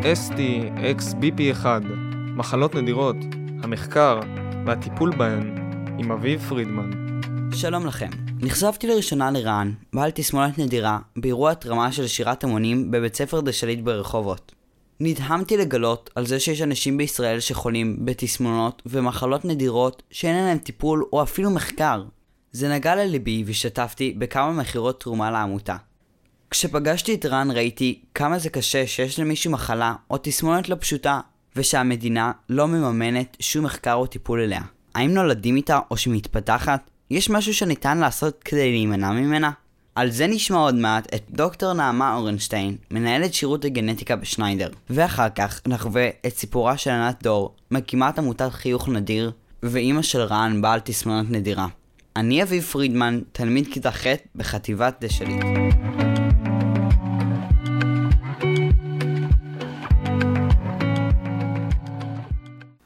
ST, XBP1, מחלות נדירות, המחקר והטיפול בהן, עם אביב פרידמן. שלום לכם. נחשפתי לראשונה לרען, בעל תסמונת נדירה, באירוע התרמה של שירת המונים בבית ספר דשליט ברחובות. נדהמתי לגלות על זה שיש אנשים בישראל שחולים בתסמונות ומחלות נדירות שאין להם טיפול או אפילו מחקר. זה נגע לליבי והשתתפתי בכמה מכירות תרומה לעמותה. כשפגשתי את רן ראיתי כמה זה קשה שיש למישהו מחלה או תסמונת לא פשוטה, ושהמדינה לא מממנת שום מחקר או טיפול אליה. האם נולדים איתה או שמתפתחת? יש משהו שניתן לעשות כדי להימנע ממנה? על זה נשמע עוד מעט את דוקטור נעמה אורנשטיין, מנהלת שירות הגנטיקה בשניידר, ואחר כך נחווה את סיפורה של ענת דור, מקימת עמותת חיוך נדיר, ואימא של רן בעל תסמונת נדירה. אני אביב פרידמן, תלמיד כיתה ח' בחטיבת דשליט.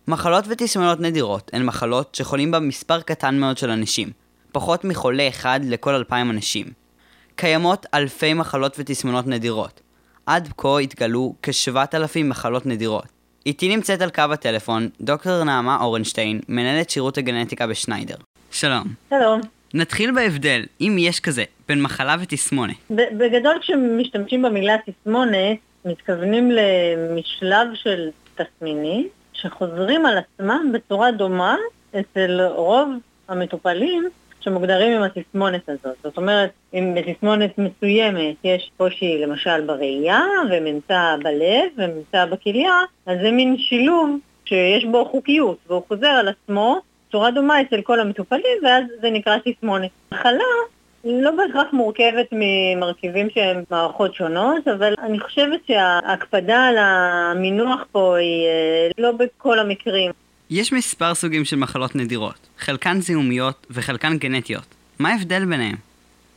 מחלות ותסמונות נדירות הן מחלות שחולים בה מספר קטן מאוד של אנשים, פחות מחולה אחד לכל אלפיים אנשים. קיימות אלפי מחלות ותסמונות נדירות. עד כה התגלו כ-7,000 מחלות נדירות. איתי נמצאת על קו הטלפון דוקטור נעמה אורנשטיין, מנהלת שירות הגנטיקה בשניידר. שלום. שלום. נתחיל בהבדל, אם יש כזה, בין מחלה ותסמונת. בגדול כשמשתמשים במילה תסמונת, מתכוונים למשלב של תסמינים שחוזרים על עצמם בצורה דומה אצל רוב המטופלים שמוגדרים עם התסמונת הזאת. זאת אומרת, אם בתסמונת מסוימת יש קושי למשל בראייה וממצא בלב וממצא בכליה, אז זה מין שילוב שיש בו חוקיות והוא חוזר על עצמו בצורה דומה אצל כל המטופלים ואז זה נקרא תסמונת. מחלה לא בהכרח מורכבת ממרכיבים שהם מערכות שונות, אבל אני חושבת שההקפדה על המינוח פה היא אה, לא בכל המקרים. יש מספר סוגים של מחלות נדירות, חלקן זיהומיות וחלקן גנטיות. מה ההבדל ביניהם?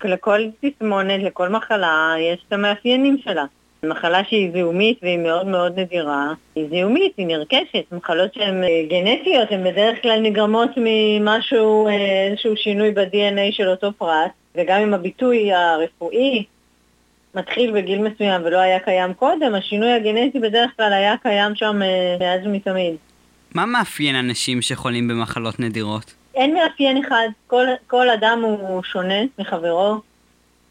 לכל תסמונת, לכל מחלה, יש את המאפיינים שלה. מחלה שהיא זיהומית והיא מאוד מאוד נדירה, היא זיהומית, היא נרכשת. מחלות שהן אה, גנטיות, הן בדרך כלל נגרמות ממשהו, אה, איזשהו שינוי ב-DNA של אותו פרט, וגם אם הביטוי הרפואי מתחיל בגיל מסוים ולא היה קיים קודם, השינוי הגנטי בדרך כלל היה קיים שם אה, מאז ומתמיד. מה מאפיין אנשים שחולים במחלות נדירות? אין מאפיין אחד, כל, כל אדם הוא שונה מחברו.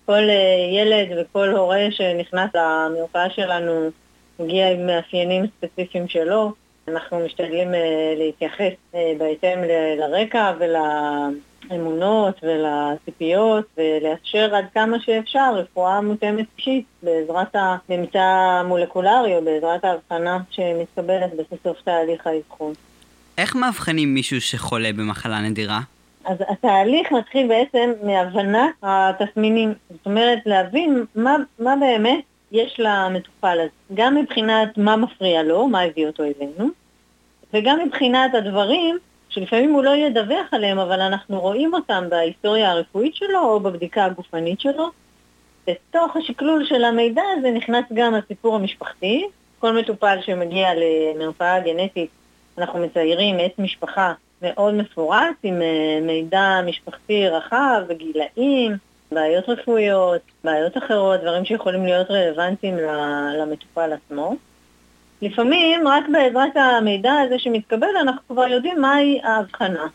כל אה, ילד וכל הורה שנכנס למרפאה שלנו מגיע עם מאפיינים ספציפיים שלו. אנחנו משתדלים אה, להתייחס בהתאם לרקע ול... לאמונות ולציפיות ולאפשר עד כמה שאפשר רפואה מותאמת אישית בעזרת הממצא המולקולרי או בעזרת ההבחנה שמתקבלת בסוף תהליך האבחון. איך מאבחנים מישהו שחולה במחלה נדירה? אז התהליך מתחיל בעצם מהבנת התסמינים, זאת אומרת להבין מה, מה באמת יש למטופל הזה, גם מבחינת מה מפריע לו, מה הביא אותו אלינו, וגם מבחינת הדברים שלפעמים הוא לא ידווח עליהם, אבל אנחנו רואים אותם בהיסטוריה הרפואית שלו או בבדיקה הגופנית שלו. בתוך השקלול של המידע הזה נכנס גם הסיפור המשפחתי. כל מטופל שמגיע למרפאה גנטית, אנחנו מציירים את משפחה מאוד מפורט, עם אה, מידע משפחתי רחב וגילאים, בעיות רפואיות, בעיות אחרות, דברים שיכולים להיות רלוונטיים למטופל עצמו. לפעמים רק בעזרת המידע הזה שמתקבל אנחנו כבר יודעים מהי ההבחנה.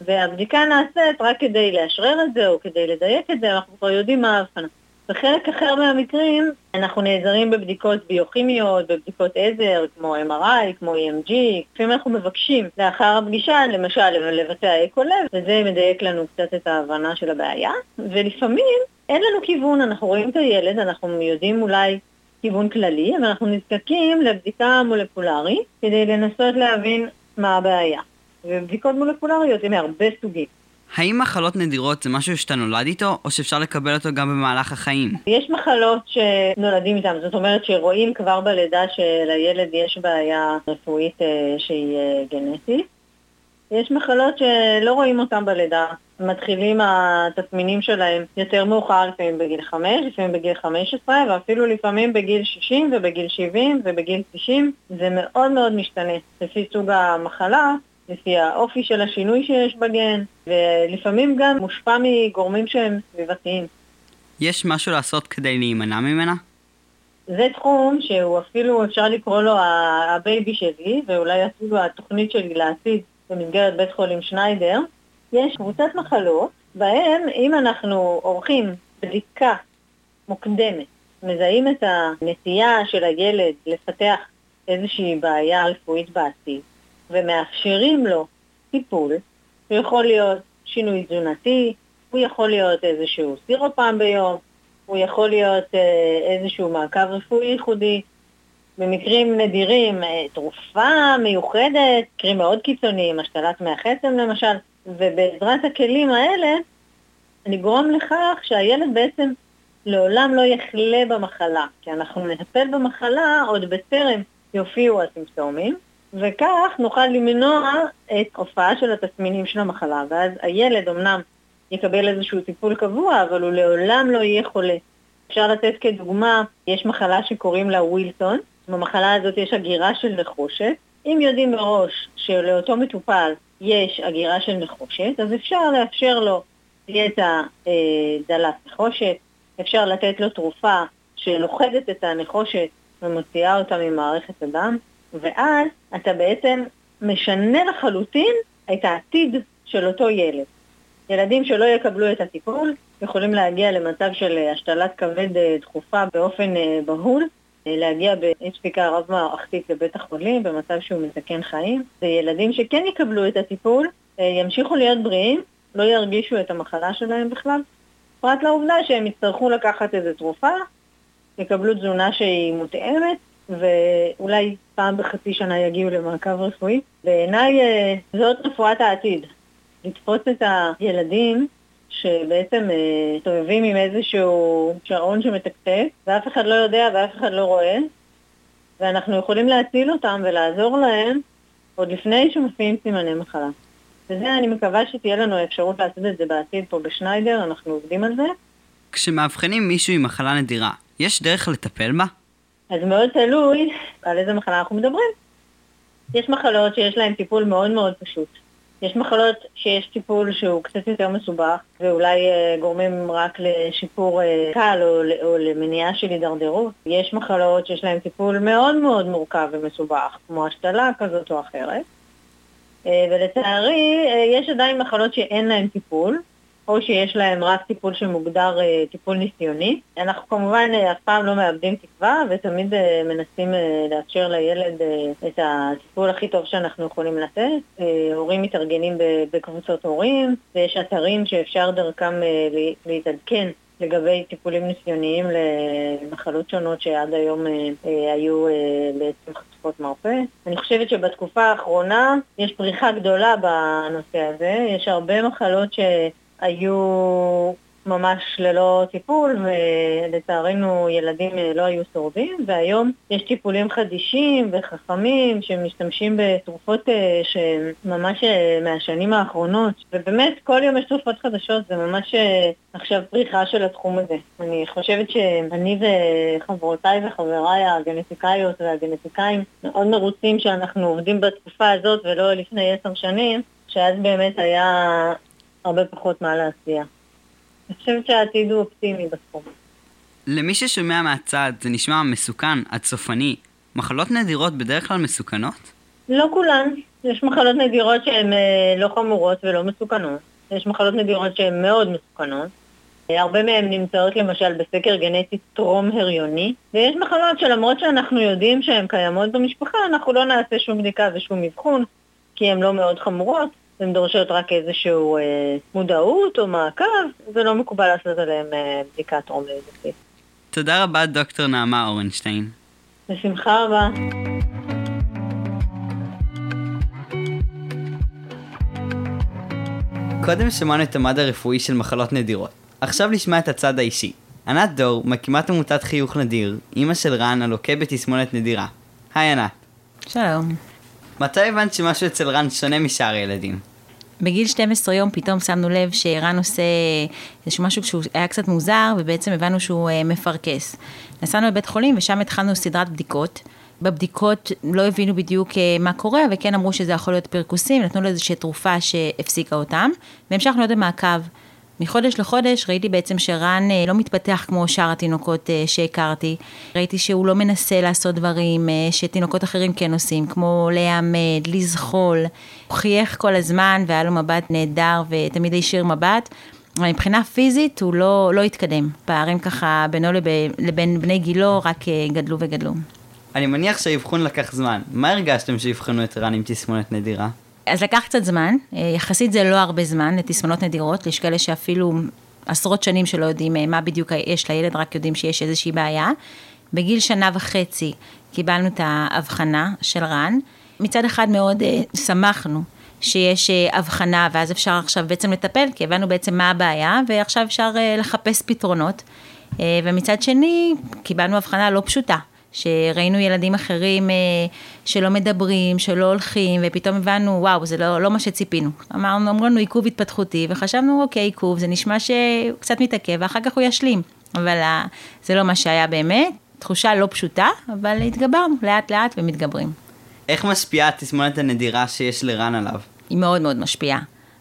והבדיקה נעשית רק כדי לאשרר את זה או כדי לדייק את זה, אנחנו כבר יודעים מה ההבחנה. בחלק אחר מהמקרים אנחנו נעזרים בבדיקות ביוכימיות, בבדיקות עזר כמו MRI, כמו EMG, לפעמים אנחנו מבקשים לאחר הפגישה למשל לבצע אקו לב, וזה מדייק לנו קצת את ההבנה של הבעיה, ולפעמים אין לנו כיוון, אנחנו רואים את הילד, אנחנו יודעים אולי כיוון כללי, אבל אנחנו נזקקים לבדיקה מולקולרית כדי לנסות להבין מה הבעיה. ובדיקות מולקולריות הן מהרבה סוגים. האם מחלות נדירות זה משהו שאתה נולד איתו, או שאפשר לקבל אותו גם במהלך החיים? יש מחלות שנולדים איתן, זאת אומרת שרואים כבר בלידה שלילד יש בעיה רפואית אה, שהיא אה, גנטית. יש מחלות שלא רואים אותן בלידה, מתחילים התסמינים שלהם יותר מאוחר, לפעמים בגיל 5, לפעמים בגיל 15, ואפילו לפעמים בגיל 60 ובגיל 70 ובגיל 90. זה מאוד מאוד משתנה לפי סוג המחלה, לפי האופי של השינוי שיש בגן, ולפעמים גם מושפע מגורמים שהם סביבתיים. יש משהו לעשות כדי להימנע ממנה? זה תחום שהוא אפילו, אפשר לקרוא לו הבייבי שלי, ואולי אפילו התוכנית שלי לעתיד במסגרת בית חולים שניידר. יש קבוצת מחלות, בהם אם אנחנו עורכים בדיקה מוקדמת, מזהים את הנטייה של הילד לפתח איזושהי בעיה רפואית בעתיד, ומאפשרים לו טיפול, הוא יכול להיות שינוי תזונתי, הוא יכול להיות איזשהו סירו פעם ביום, הוא יכול להיות אה, איזשהו מעקב רפואי ייחודי. במקרים נדירים, אה, תרופה מיוחדת, מקרים מאוד קיצוניים, השתלת עצם למשל, ובעזרת הכלים האלה נגרום לכך שהילד בעצם לעולם לא יחלה במחלה, כי אנחנו נטפל במחלה עוד בטרם יופיעו הסימפטומים, וכך נוכל למנוע את הופעה של התסמינים של המחלה, ואז הילד אמנם יקבל איזשהו טיפול קבוע, אבל הוא לעולם לא יהיה חולה. אפשר לתת כדוגמה, יש מחלה שקוראים לה ווילסון, במחלה הזאת יש הגירה של נחושת. אם יודעים מראש שלאותו מטופל יש הגירה של נחושת, אז אפשר לאפשר לו דיאטה אה, דלת נחושת, אפשר לתת לו תרופה שלוכדת את הנחושת ומוציאה אותה ממערכת הדם, ואז אתה בעצם משנה לחלוטין את העתיד של אותו ילד. ילדים שלא יקבלו את הטיפול יכולים להגיע למצב של השתלת כבד אה, דחופה באופן אה, אה, להגיע באי רב-מערכתית לבית החולים במצב שהוא מסכן חיים. וילדים שכן יקבלו את הטיפול ימשיכו להיות בריאים, לא ירגישו את המחלה שלהם בכלל, פרט לעובדה שהם יצטרכו לקחת איזו תרופה, יקבלו תזונה שהיא מותאמת, ואולי פעם בחצי שנה יגיעו למעקב רפואי. בעיניי זאת רפואת העתיד. לתפוס את הילדים שבעצם אה, מסתובבים עם איזשהו שעון שמתקתק, ואף אחד לא יודע ואף אחד לא רואה, ואנחנו יכולים להציל אותם ולעזור להם עוד לפני שמופיעים סימני מחלה. וזה, אני מקווה שתהיה לנו האפשרות לעשות את זה בעתיד פה בשניידר, אנחנו עובדים על זה. כשמאבחנים מישהו עם מחלה נדירה, יש דרך לטפל בה? אז מאוד תלוי על איזה מחלה אנחנו מדברים. יש מחלות שיש להן טיפול מאוד מאוד פשוט. יש מחלות שיש טיפול שהוא קצת יותר מסובך, ואולי uh, גורמים רק לשיפור uh, קל או, או למניעה של הידרדרות. יש מחלות שיש להן טיפול מאוד מאוד מורכב ומסובך, כמו השתלה כזאת או אחרת. Uh, ולצערי, uh, יש עדיין מחלות שאין להן טיפול, או שיש להם רק טיפול שמוגדר uh, טיפול ניסיוני. אנחנו כמובן uh, אף פעם לא מאבדים תקווה ותמיד uh, מנסים לאפשר לילד את הטיפול הכי טוב שאנחנו יכולים לתת. הורים מתארגנים בקבוצות הורים, ויש אתרים שאפשר דרכם להתעדכן לגבי טיפולים ניסיוניים למחלות שונות שעד היום אה, אה, היו אה, בעצם חשופות מרפא. אני חושבת שבתקופה האחרונה יש פריחה גדולה בנושא הזה, יש הרבה מחלות ש... היו ממש ללא טיפול, ולצערנו ילדים אה, לא היו שורדים, והיום יש טיפולים חדישים וחכמים שמשתמשים בתרופות אה, שממש אה, מהשנים האחרונות, ובאמת כל יום יש תרופות חדשות, זה ממש עכשיו פריחה של התחום הזה. אני חושבת שאני וחברותיי וחבריי הגנטיקאיות והגנטיקאים מאוד מרוצים שאנחנו עובדים בתקופה הזאת ולא לפני עשר שנים, שאז באמת היה הרבה פחות מה להציע. אני חושבת שהעתיד הוא אופטימי בתחום. למי ששומע מהצד זה נשמע מסוכן עד סופני. מחלות נדירות בדרך כלל מסוכנות? לא כולן. יש מחלות נדירות שהן אה, לא חמורות ולא מסוכנות. יש מחלות נדירות שהן מאוד מסוכנות. אה, הרבה מהן נמצאות למשל בסקר גנטי טרום הריוני, ויש מחלות שלמרות שאנחנו יודעים שהן קיימות במשפחה, אנחנו לא נעשה שום בדיקה ושום אבחון, כי הן לא מאוד חמורות, הן דורשות רק איזושהי אה, מודעות או מעקב, ולא מקובל לעשות עליהן אה, בדיקת טרום לידתית. תודה רבה דוקטור נעמה אורנשטיין. בשמחה רבה. קודם שמענו את המד הרפואי של מחלות נדירות. עכשיו נשמע את הצד האישי. ענת דור, מקימת עמותת חיוך נדיר, אימא של רן הלוקה בתסמונת נדירה. היי ענת. שלום. מתי הבנת שמשהו אצל רן שונה משאר הילדים? בגיל 12 יום פתאום שמנו לב שרן עושה איזשהו משהו שהוא היה קצת מוזר, ובעצם הבנו שהוא אה, מפרכס. נסענו לבית חולים ושם התחלנו סדרת בדיקות. בבדיקות לא הבינו בדיוק אה, מה קורה, וכן אמרו שזה יכול להיות פרכוסים, נתנו לו איזושהי תרופה שהפסיקה אותם, והמשכנו להיות במעקב. מחודש לחודש ראיתי בעצם שרן אה, לא מתפתח כמו שאר התינוקות אה, שהכרתי. ראיתי שהוא לא מנסה לעשות דברים אה, שתינוקות אחרים כן עושים, כמו להיעמד, לזחול. הוא חייך כל הזמן והיה לו מבט נהדר ותמיד הישיר מבט. מבחינה פיזית הוא לא, לא התקדם. פערים ככה בינו לבין, לבין בני גילו רק גדלו וגדלו. אני מניח שהאבחון לקח זמן. מה הרגשתם שאבחנו את רן עם תסמונת נדירה? אז לקח קצת זמן, אה, יחסית זה לא הרבה זמן לתסמונות נדירות, יש כאלה שאפילו עשרות שנים שלא יודעים אה, מה בדיוק יש לילד, רק יודעים שיש איזושהי בעיה. בגיל שנה וחצי קיבלנו את ההבחנה של רן. מצד אחד מאוד uh, שמחנו שיש הבחנה, ואז אפשר עכשיו בעצם לטפל, כי הבנו בעצם מה הבעיה, ועכשיו אפשר לחפש פתרונות. ומצד שני, קיבלנו הבחנה לא פשוטה. שראינו ילדים אחרים אה, שלא מדברים, שלא הולכים, ופתאום הבנו, וואו, זה לא, לא מה שציפינו. אמרנו, אמרו לנו עיכוב התפתחותי, וחשבנו, אוקיי, עיכוב, זה נשמע שהוא קצת מתעכב, ואחר כך הוא ישלים. אבל אה, זה לא מה שהיה באמת, תחושה לא פשוטה, אבל התגברנו לאט לאט ומתגברים. איך משפיעה התסמונת הנדירה שיש לרן עליו? היא מאוד מאוד משפיעה.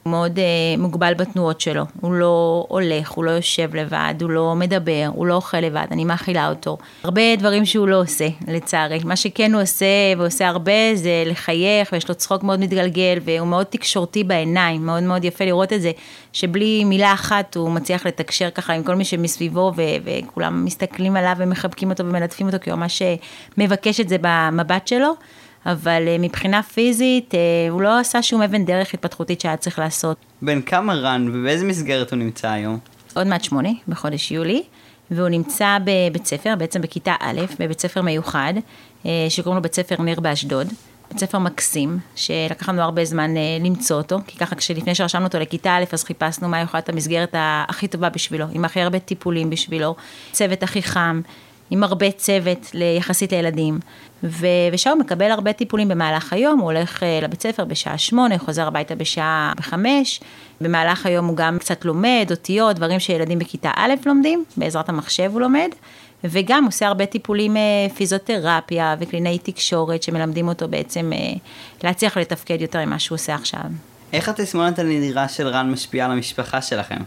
מאוד uh, מוגבל בתנועות שלו, הוא לא הולך, הוא לא יושב לבד, הוא לא מדבר, הוא לא אוכל לבד, אני מאכילה אותו. הרבה דברים שהוא לא עושה, לצערי. מה שכן הוא עושה, ועושה הרבה, זה לחייך, ויש לו צחוק מאוד מתגלגל, והוא מאוד תקשורתי בעיניים, מאוד מאוד יפה לראות את זה, שבלי מילה אחת הוא מצליח לתקשר ככה עם כל מי שמסביבו, ו- וכולם מסתכלים עליו ומחבקים אותו ומלטפים אותו, כי הוא ממש אה, מבקש את זה במבט שלו. אבל אה, מבחינה פיזית, אה, הוא לא עשה שום אבן דרך התפתחותית שהיה צריך לעשות. בן כמה רן ובאיזה מסגרת הוא נמצא היום? עוד מעט שמונה, בחודש יולי, והוא נמצא בבית ספר, בעצם בכיתה א', בבית ספר מיוחד, אה, שקוראים לו בית ספר ניר באשדוד. בית ספר מקסים, שלקח לנו הרבה זמן למצוא אותו, כי ככה כשלפני שרשמנו אותו לכיתה א', אז חיפשנו מה יכולה להיות המסגרת הכי טובה בשבילו, עם הכי הרבה טיפולים בשבילו, צוות הכי חם, עם הרבה צוות יחסית לילדים. ו- ושם הוא מקבל הרבה טיפולים במהלך היום, הוא הולך uh, לבית ספר בשעה שמונה, חוזר הביתה בשעה בחמש, במהלך היום הוא גם קצת לומד, אותיות, דברים שילדים בכיתה א' לומדים, בעזרת המחשב הוא לומד, וגם עושה הרבה טיפולים uh, פיזיותרפיה וקלינאי תקשורת שמלמדים אותו בעצם uh, להצליח לתפקד יותר ממה שהוא עושה עכשיו. איך התסמונת הנדירה של רן משפיעה על המשפחה שלכם?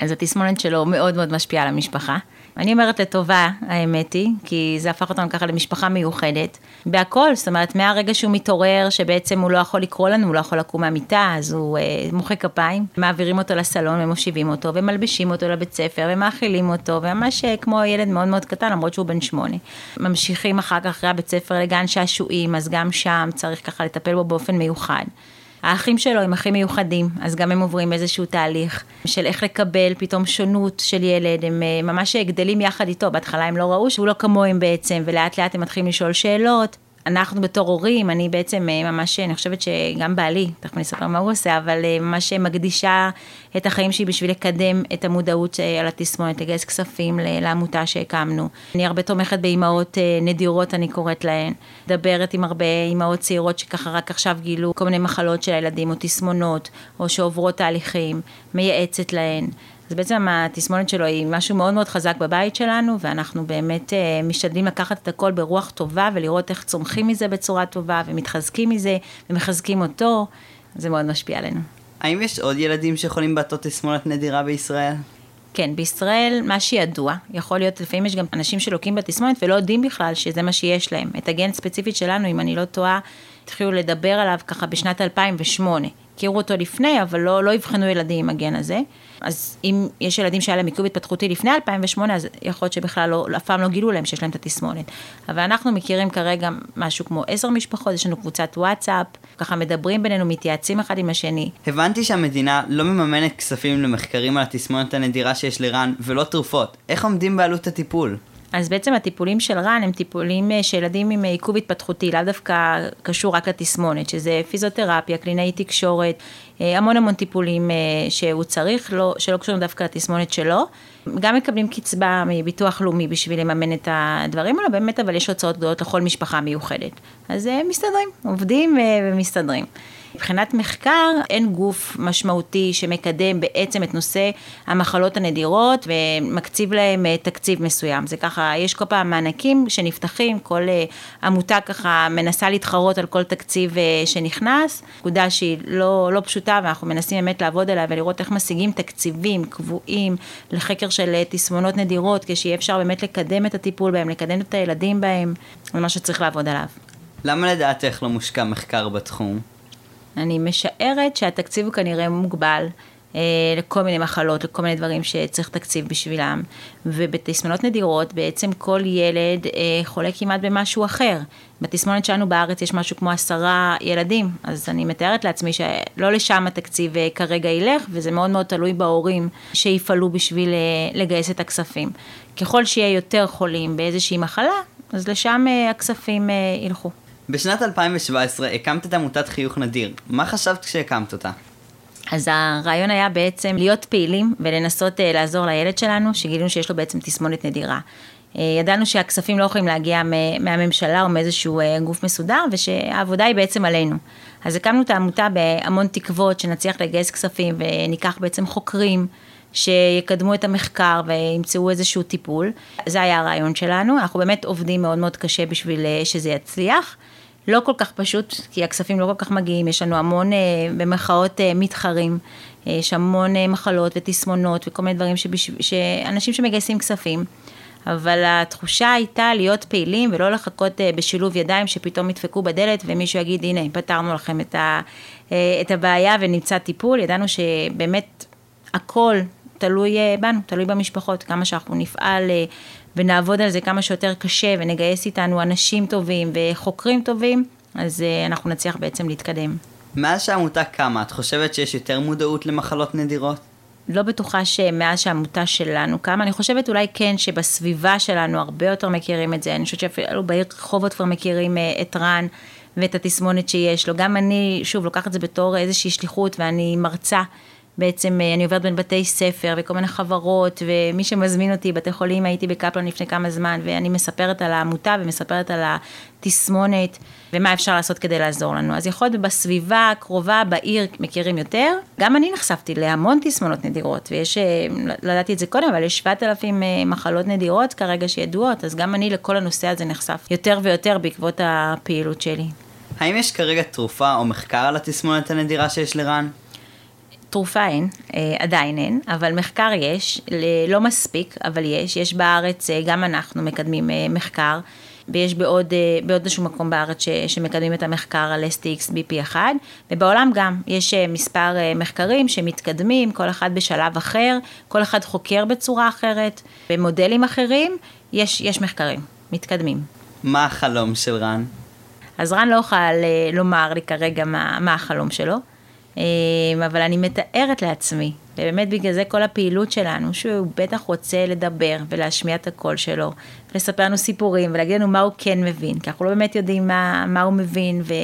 אז התסמונת שלו מאוד מאוד משפיעה על המשפחה. אני אומרת לטובה, האמת היא, כי זה הפך אותנו ככה למשפחה מיוחדת. בהכל, זאת אומרת, מהרגע שהוא מתעורר, שבעצם הוא לא יכול לקרוא לנו, הוא לא יכול לקום מהמיטה, אז הוא אה, מוחא כפיים, מעבירים אותו לסלון ומושיבים אותו, ומלבשים אותו לבית ספר, ומאכילים אותו, וממש אה, כמו ילד מאוד מאוד קטן, למרות שהוא בן שמונה. ממשיכים אחר כך אחרי הבית ספר לגן שעשועים, אז גם שם צריך ככה לטפל בו באופן מיוחד. האחים שלו הם אחים מיוחדים, אז גם הם עוברים איזשהו תהליך של איך לקבל פתאום שונות של ילד, הם אה, ממש גדלים יחד איתו, בהתחלה הם לא ראו שהוא לא כמוהם בעצם, ולאט לאט הם מתחילים לשאול שאלות, אנחנו בתור הורים, אני בעצם אה, ממש, אני חושבת שגם בעלי, תכף אני אספר מה הוא עושה, אבל אה, ממש מקדישה את החיים שלי בשביל לקדם את המודעות אה, על התסמונת, לגייס כספים לעמותה שהקמנו. אני הרבה תומכת באימהות נדירות, אני קוראת להן. מדברת עם הרבה אימהות צעירות שככה רק עכשיו גילו כל מיני מחלות של הילדים, או תסמונות, או שעוברות תהליכים, מייעצת להן. אז בעצם התסמונת שלו היא משהו מאוד מאוד חזק בבית שלנו, ואנחנו באמת אה, משתדלים לקחת את הכל ברוח טובה ולראות איך צומחים מזה בצורה טובה, ומתחזקים מזה, ומחזקים אותו, זה מאוד משפיע עלינו. האם יש עוד ילדים שיכולים בעטות תסמונת נדירה בישראל? כן, בישראל מה שידוע, יכול להיות, לפעמים יש גם אנשים שלוקים בתסמונת ולא יודעים בכלל שזה מה שיש להם. את הגן ספציפית שלנו, אם אני לא טועה, התחילו לדבר עליו ככה בשנת 2008. הכירו אותו לפני, אבל לא, לא אבחנו ילדים עם הגן הזה. אז אם יש ילדים שהיה להם עיכוב התפתחותי לפני 2008, אז יכול להיות שבכלל לא, אף פעם לא גילו להם שיש להם את התסמונת. אבל אנחנו מכירים כרגע משהו כמו עשר משפחות, יש לנו קבוצת וואטסאפ, ככה מדברים בינינו, מתייעצים אחד עם השני. הבנתי שהמדינה לא מממנת כספים למחקרים על התסמונת הנדירה שיש לרן, ולא תרופות. איך עומדים בעלות הטיפול? אז בעצם הטיפולים של רן הם טיפולים אה, של ילדים עם אה, עיכוב התפתחותי, לאו דווקא קשור רק לתסמונת, שזה פיזיותרפיה, קלינאי תקשורת, אה, המון המון טיפולים שהוא צריך, לא, שלא קשורים דווקא לתסמונת שלו. גם מקבלים קצבה מביטוח לאומי בשביל לממן את הדברים האלה, באמת אבל יש הוצאות גדולות לכל משפחה מיוחדת. אז מסתדרים, עובדים ומסתדרים. מבחינת מחקר, אין גוף משמעותי שמקדם בעצם את נושא המחלות הנדירות ומקציב להם אה, תקציב מסוים. זה ככה, יש כל פעם מענקים שנפתחים, כל אה, עמותה ככה מנסה להתחרות על כל תקציב אה, שנכנס, נקודה שהיא לא, לא פשוטה ואנחנו מנסים באמת לעבוד עליה ולראות איך משיגים תקציבים קבועים לחקר של תסמונות נדירות, כשיהיה אפשר באמת לקדם את הטיפול בהם, לקדם את הילדים בהם, זה מה שצריך לעבוד עליו. למה לדעתך לא מושקע מחקר בתחום? אני משערת שהתקציב הוא כנראה מוגבל. אה, לכל מיני מחלות, לכל מיני דברים שצריך תקציב בשבילם. ובתסמונות נדירות בעצם כל ילד אה, חולה כמעט במשהו אחר. בתסמונת שלנו בארץ יש משהו כמו עשרה ילדים, אז אני מתארת לעצמי שלא לשם התקציב אה, כרגע ילך, וזה מאוד מאוד תלוי בהורים שיפעלו בשביל אה, לגייס את הכספים. ככל שיהיה יותר חולים באיזושהי מחלה, אז לשם אה, הכספים אה, ילכו. בשנת 2017 הקמת את עמותת חיוך נדיר. מה חשבת כשהקמת אותה? אז הרעיון היה בעצם להיות פעילים ולנסות uh, לעזור לילד שלנו, שגילינו שיש לו בעצם תסמונת נדירה. Uh, ידענו שהכספים לא יכולים להגיע מהממשלה או מאיזשהו uh, גוף מסודר, ושהעבודה היא בעצם עלינו. אז הקמנו את העמותה בהמון תקוות שנצליח לגייס כספים וניקח בעצם חוקרים. שיקדמו את המחקר וימצאו איזשהו טיפול. זה היה הרעיון שלנו, אנחנו באמת עובדים מאוד מאוד קשה בשביל שזה יצליח. לא כל כך פשוט, כי הכספים לא כל כך מגיעים, יש לנו המון, אה, במחאות, אה, מתחרים, אה, יש המון מחלות ותסמונות וכל מיני דברים שבש... שאנשים שמגייסים כספים. אבל התחושה הייתה להיות פעילים ולא לחכות בשילוב ידיים שפתאום ידפקו בדלת ומישהו יגיד הנה פתרנו לכם את, ה, את הבעיה ונמצא טיפול, ידענו שבאמת הכל תלוי בנו, תלוי במשפחות, כמה שאנחנו נפעל ונעבוד על זה כמה שיותר קשה ונגייס איתנו אנשים טובים וחוקרים טובים, אז אה, אנחנו נצליח בעצם להתקדם. מאז שהעמותה קמה, את חושבת שיש יותר מודעות למחלות נדירות? לא בטוחה שמאז שהעמותה שלנו קמה, אני חושבת אולי כן שבסביבה שלנו הרבה יותר מכירים את זה, אני חושבת שאפילו בעיר רחובות כבר מכירים אה, את רן ואת התסמונת שיש לו, גם אני, שוב, לוקחת את זה בתור איזושהי שליחות ואני מרצה בעצם אה, אני עוברת בין בתי ספר וכל מיני חברות, ומי שמזמין אותי, בתי חולים, הייתי בקפלן לפני כמה זמן, ואני מספרת על העמותה ומספרת על התסמונת, ומה אפשר לעשות כדי לעזור לנו. אז יכול להיות בסביבה הקרובה, בעיר, מכירים יותר. גם אני נחשפתי להמון תסמונות נדירות, ויש, אה, לא ידעתי את זה קודם, אבל יש 7,000 אה, מחלות נדירות כרגע שידועות, אז גם אני לכל הנושא הזה נחשף יותר ויותר בעקבות הפעילות שלי. האם יש כרגע תרופה או מחקר על התסמונת הנדירה שיש לרן? תרופה אין, אה, עדיין אין, אבל מחקר יש, לא מספיק, אבל יש. יש בארץ, אה, גם אנחנו מקדמים אה, מחקר, ויש בעוד, בעוד איזשהו מקום בארץ ש, שמקדמים את המחקר על STX BP1, ובעולם גם יש מספר מחקרים שמתקדמים, כל אחד בשלב אחר, כל אחד חוקר בצורה אחרת, במודלים אחרים, יש, יש מחקרים, מתקדמים. מה החלום של רן? אז רן לא יוכל לומר לי כרגע מה, מה החלום שלו. אמ, אבל אני מתארת לעצמי, ובאמת בגלל זה כל הפעילות שלנו, שהוא בטח רוצה לדבר ולהשמיע את הקול שלו, ולספר לנו סיפורים ולהגיד לנו מה הוא כן מבין, כי אנחנו לא באמת יודעים מה, מה הוא מבין ו,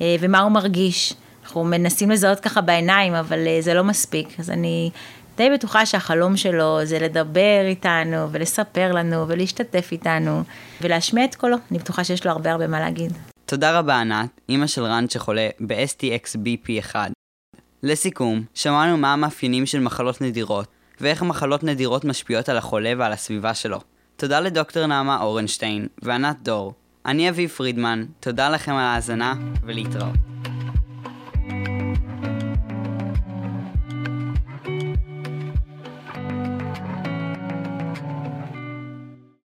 אה, ומה הוא מרגיש. אנחנו מנסים לזהות ככה בעיניים, אבל אה, זה לא מספיק. אז אני די בטוחה שהחלום שלו זה לדבר איתנו ולספר לנו ולהשתתף איתנו ולהשמיע את קולו. אני בטוחה שיש לו הרבה הרבה מה להגיד. תודה רבה ענת, אימא של רן שחולה ב-STXBP1. לסיכום, שמענו מה המאפיינים של מחלות נדירות, ואיך מחלות נדירות משפיעות על החולה ועל הסביבה שלו. תודה לדוקטור נעמה אורנשטיין וענת דור. אני אביב פרידמן, תודה לכם על ההאזנה, ולהתראות.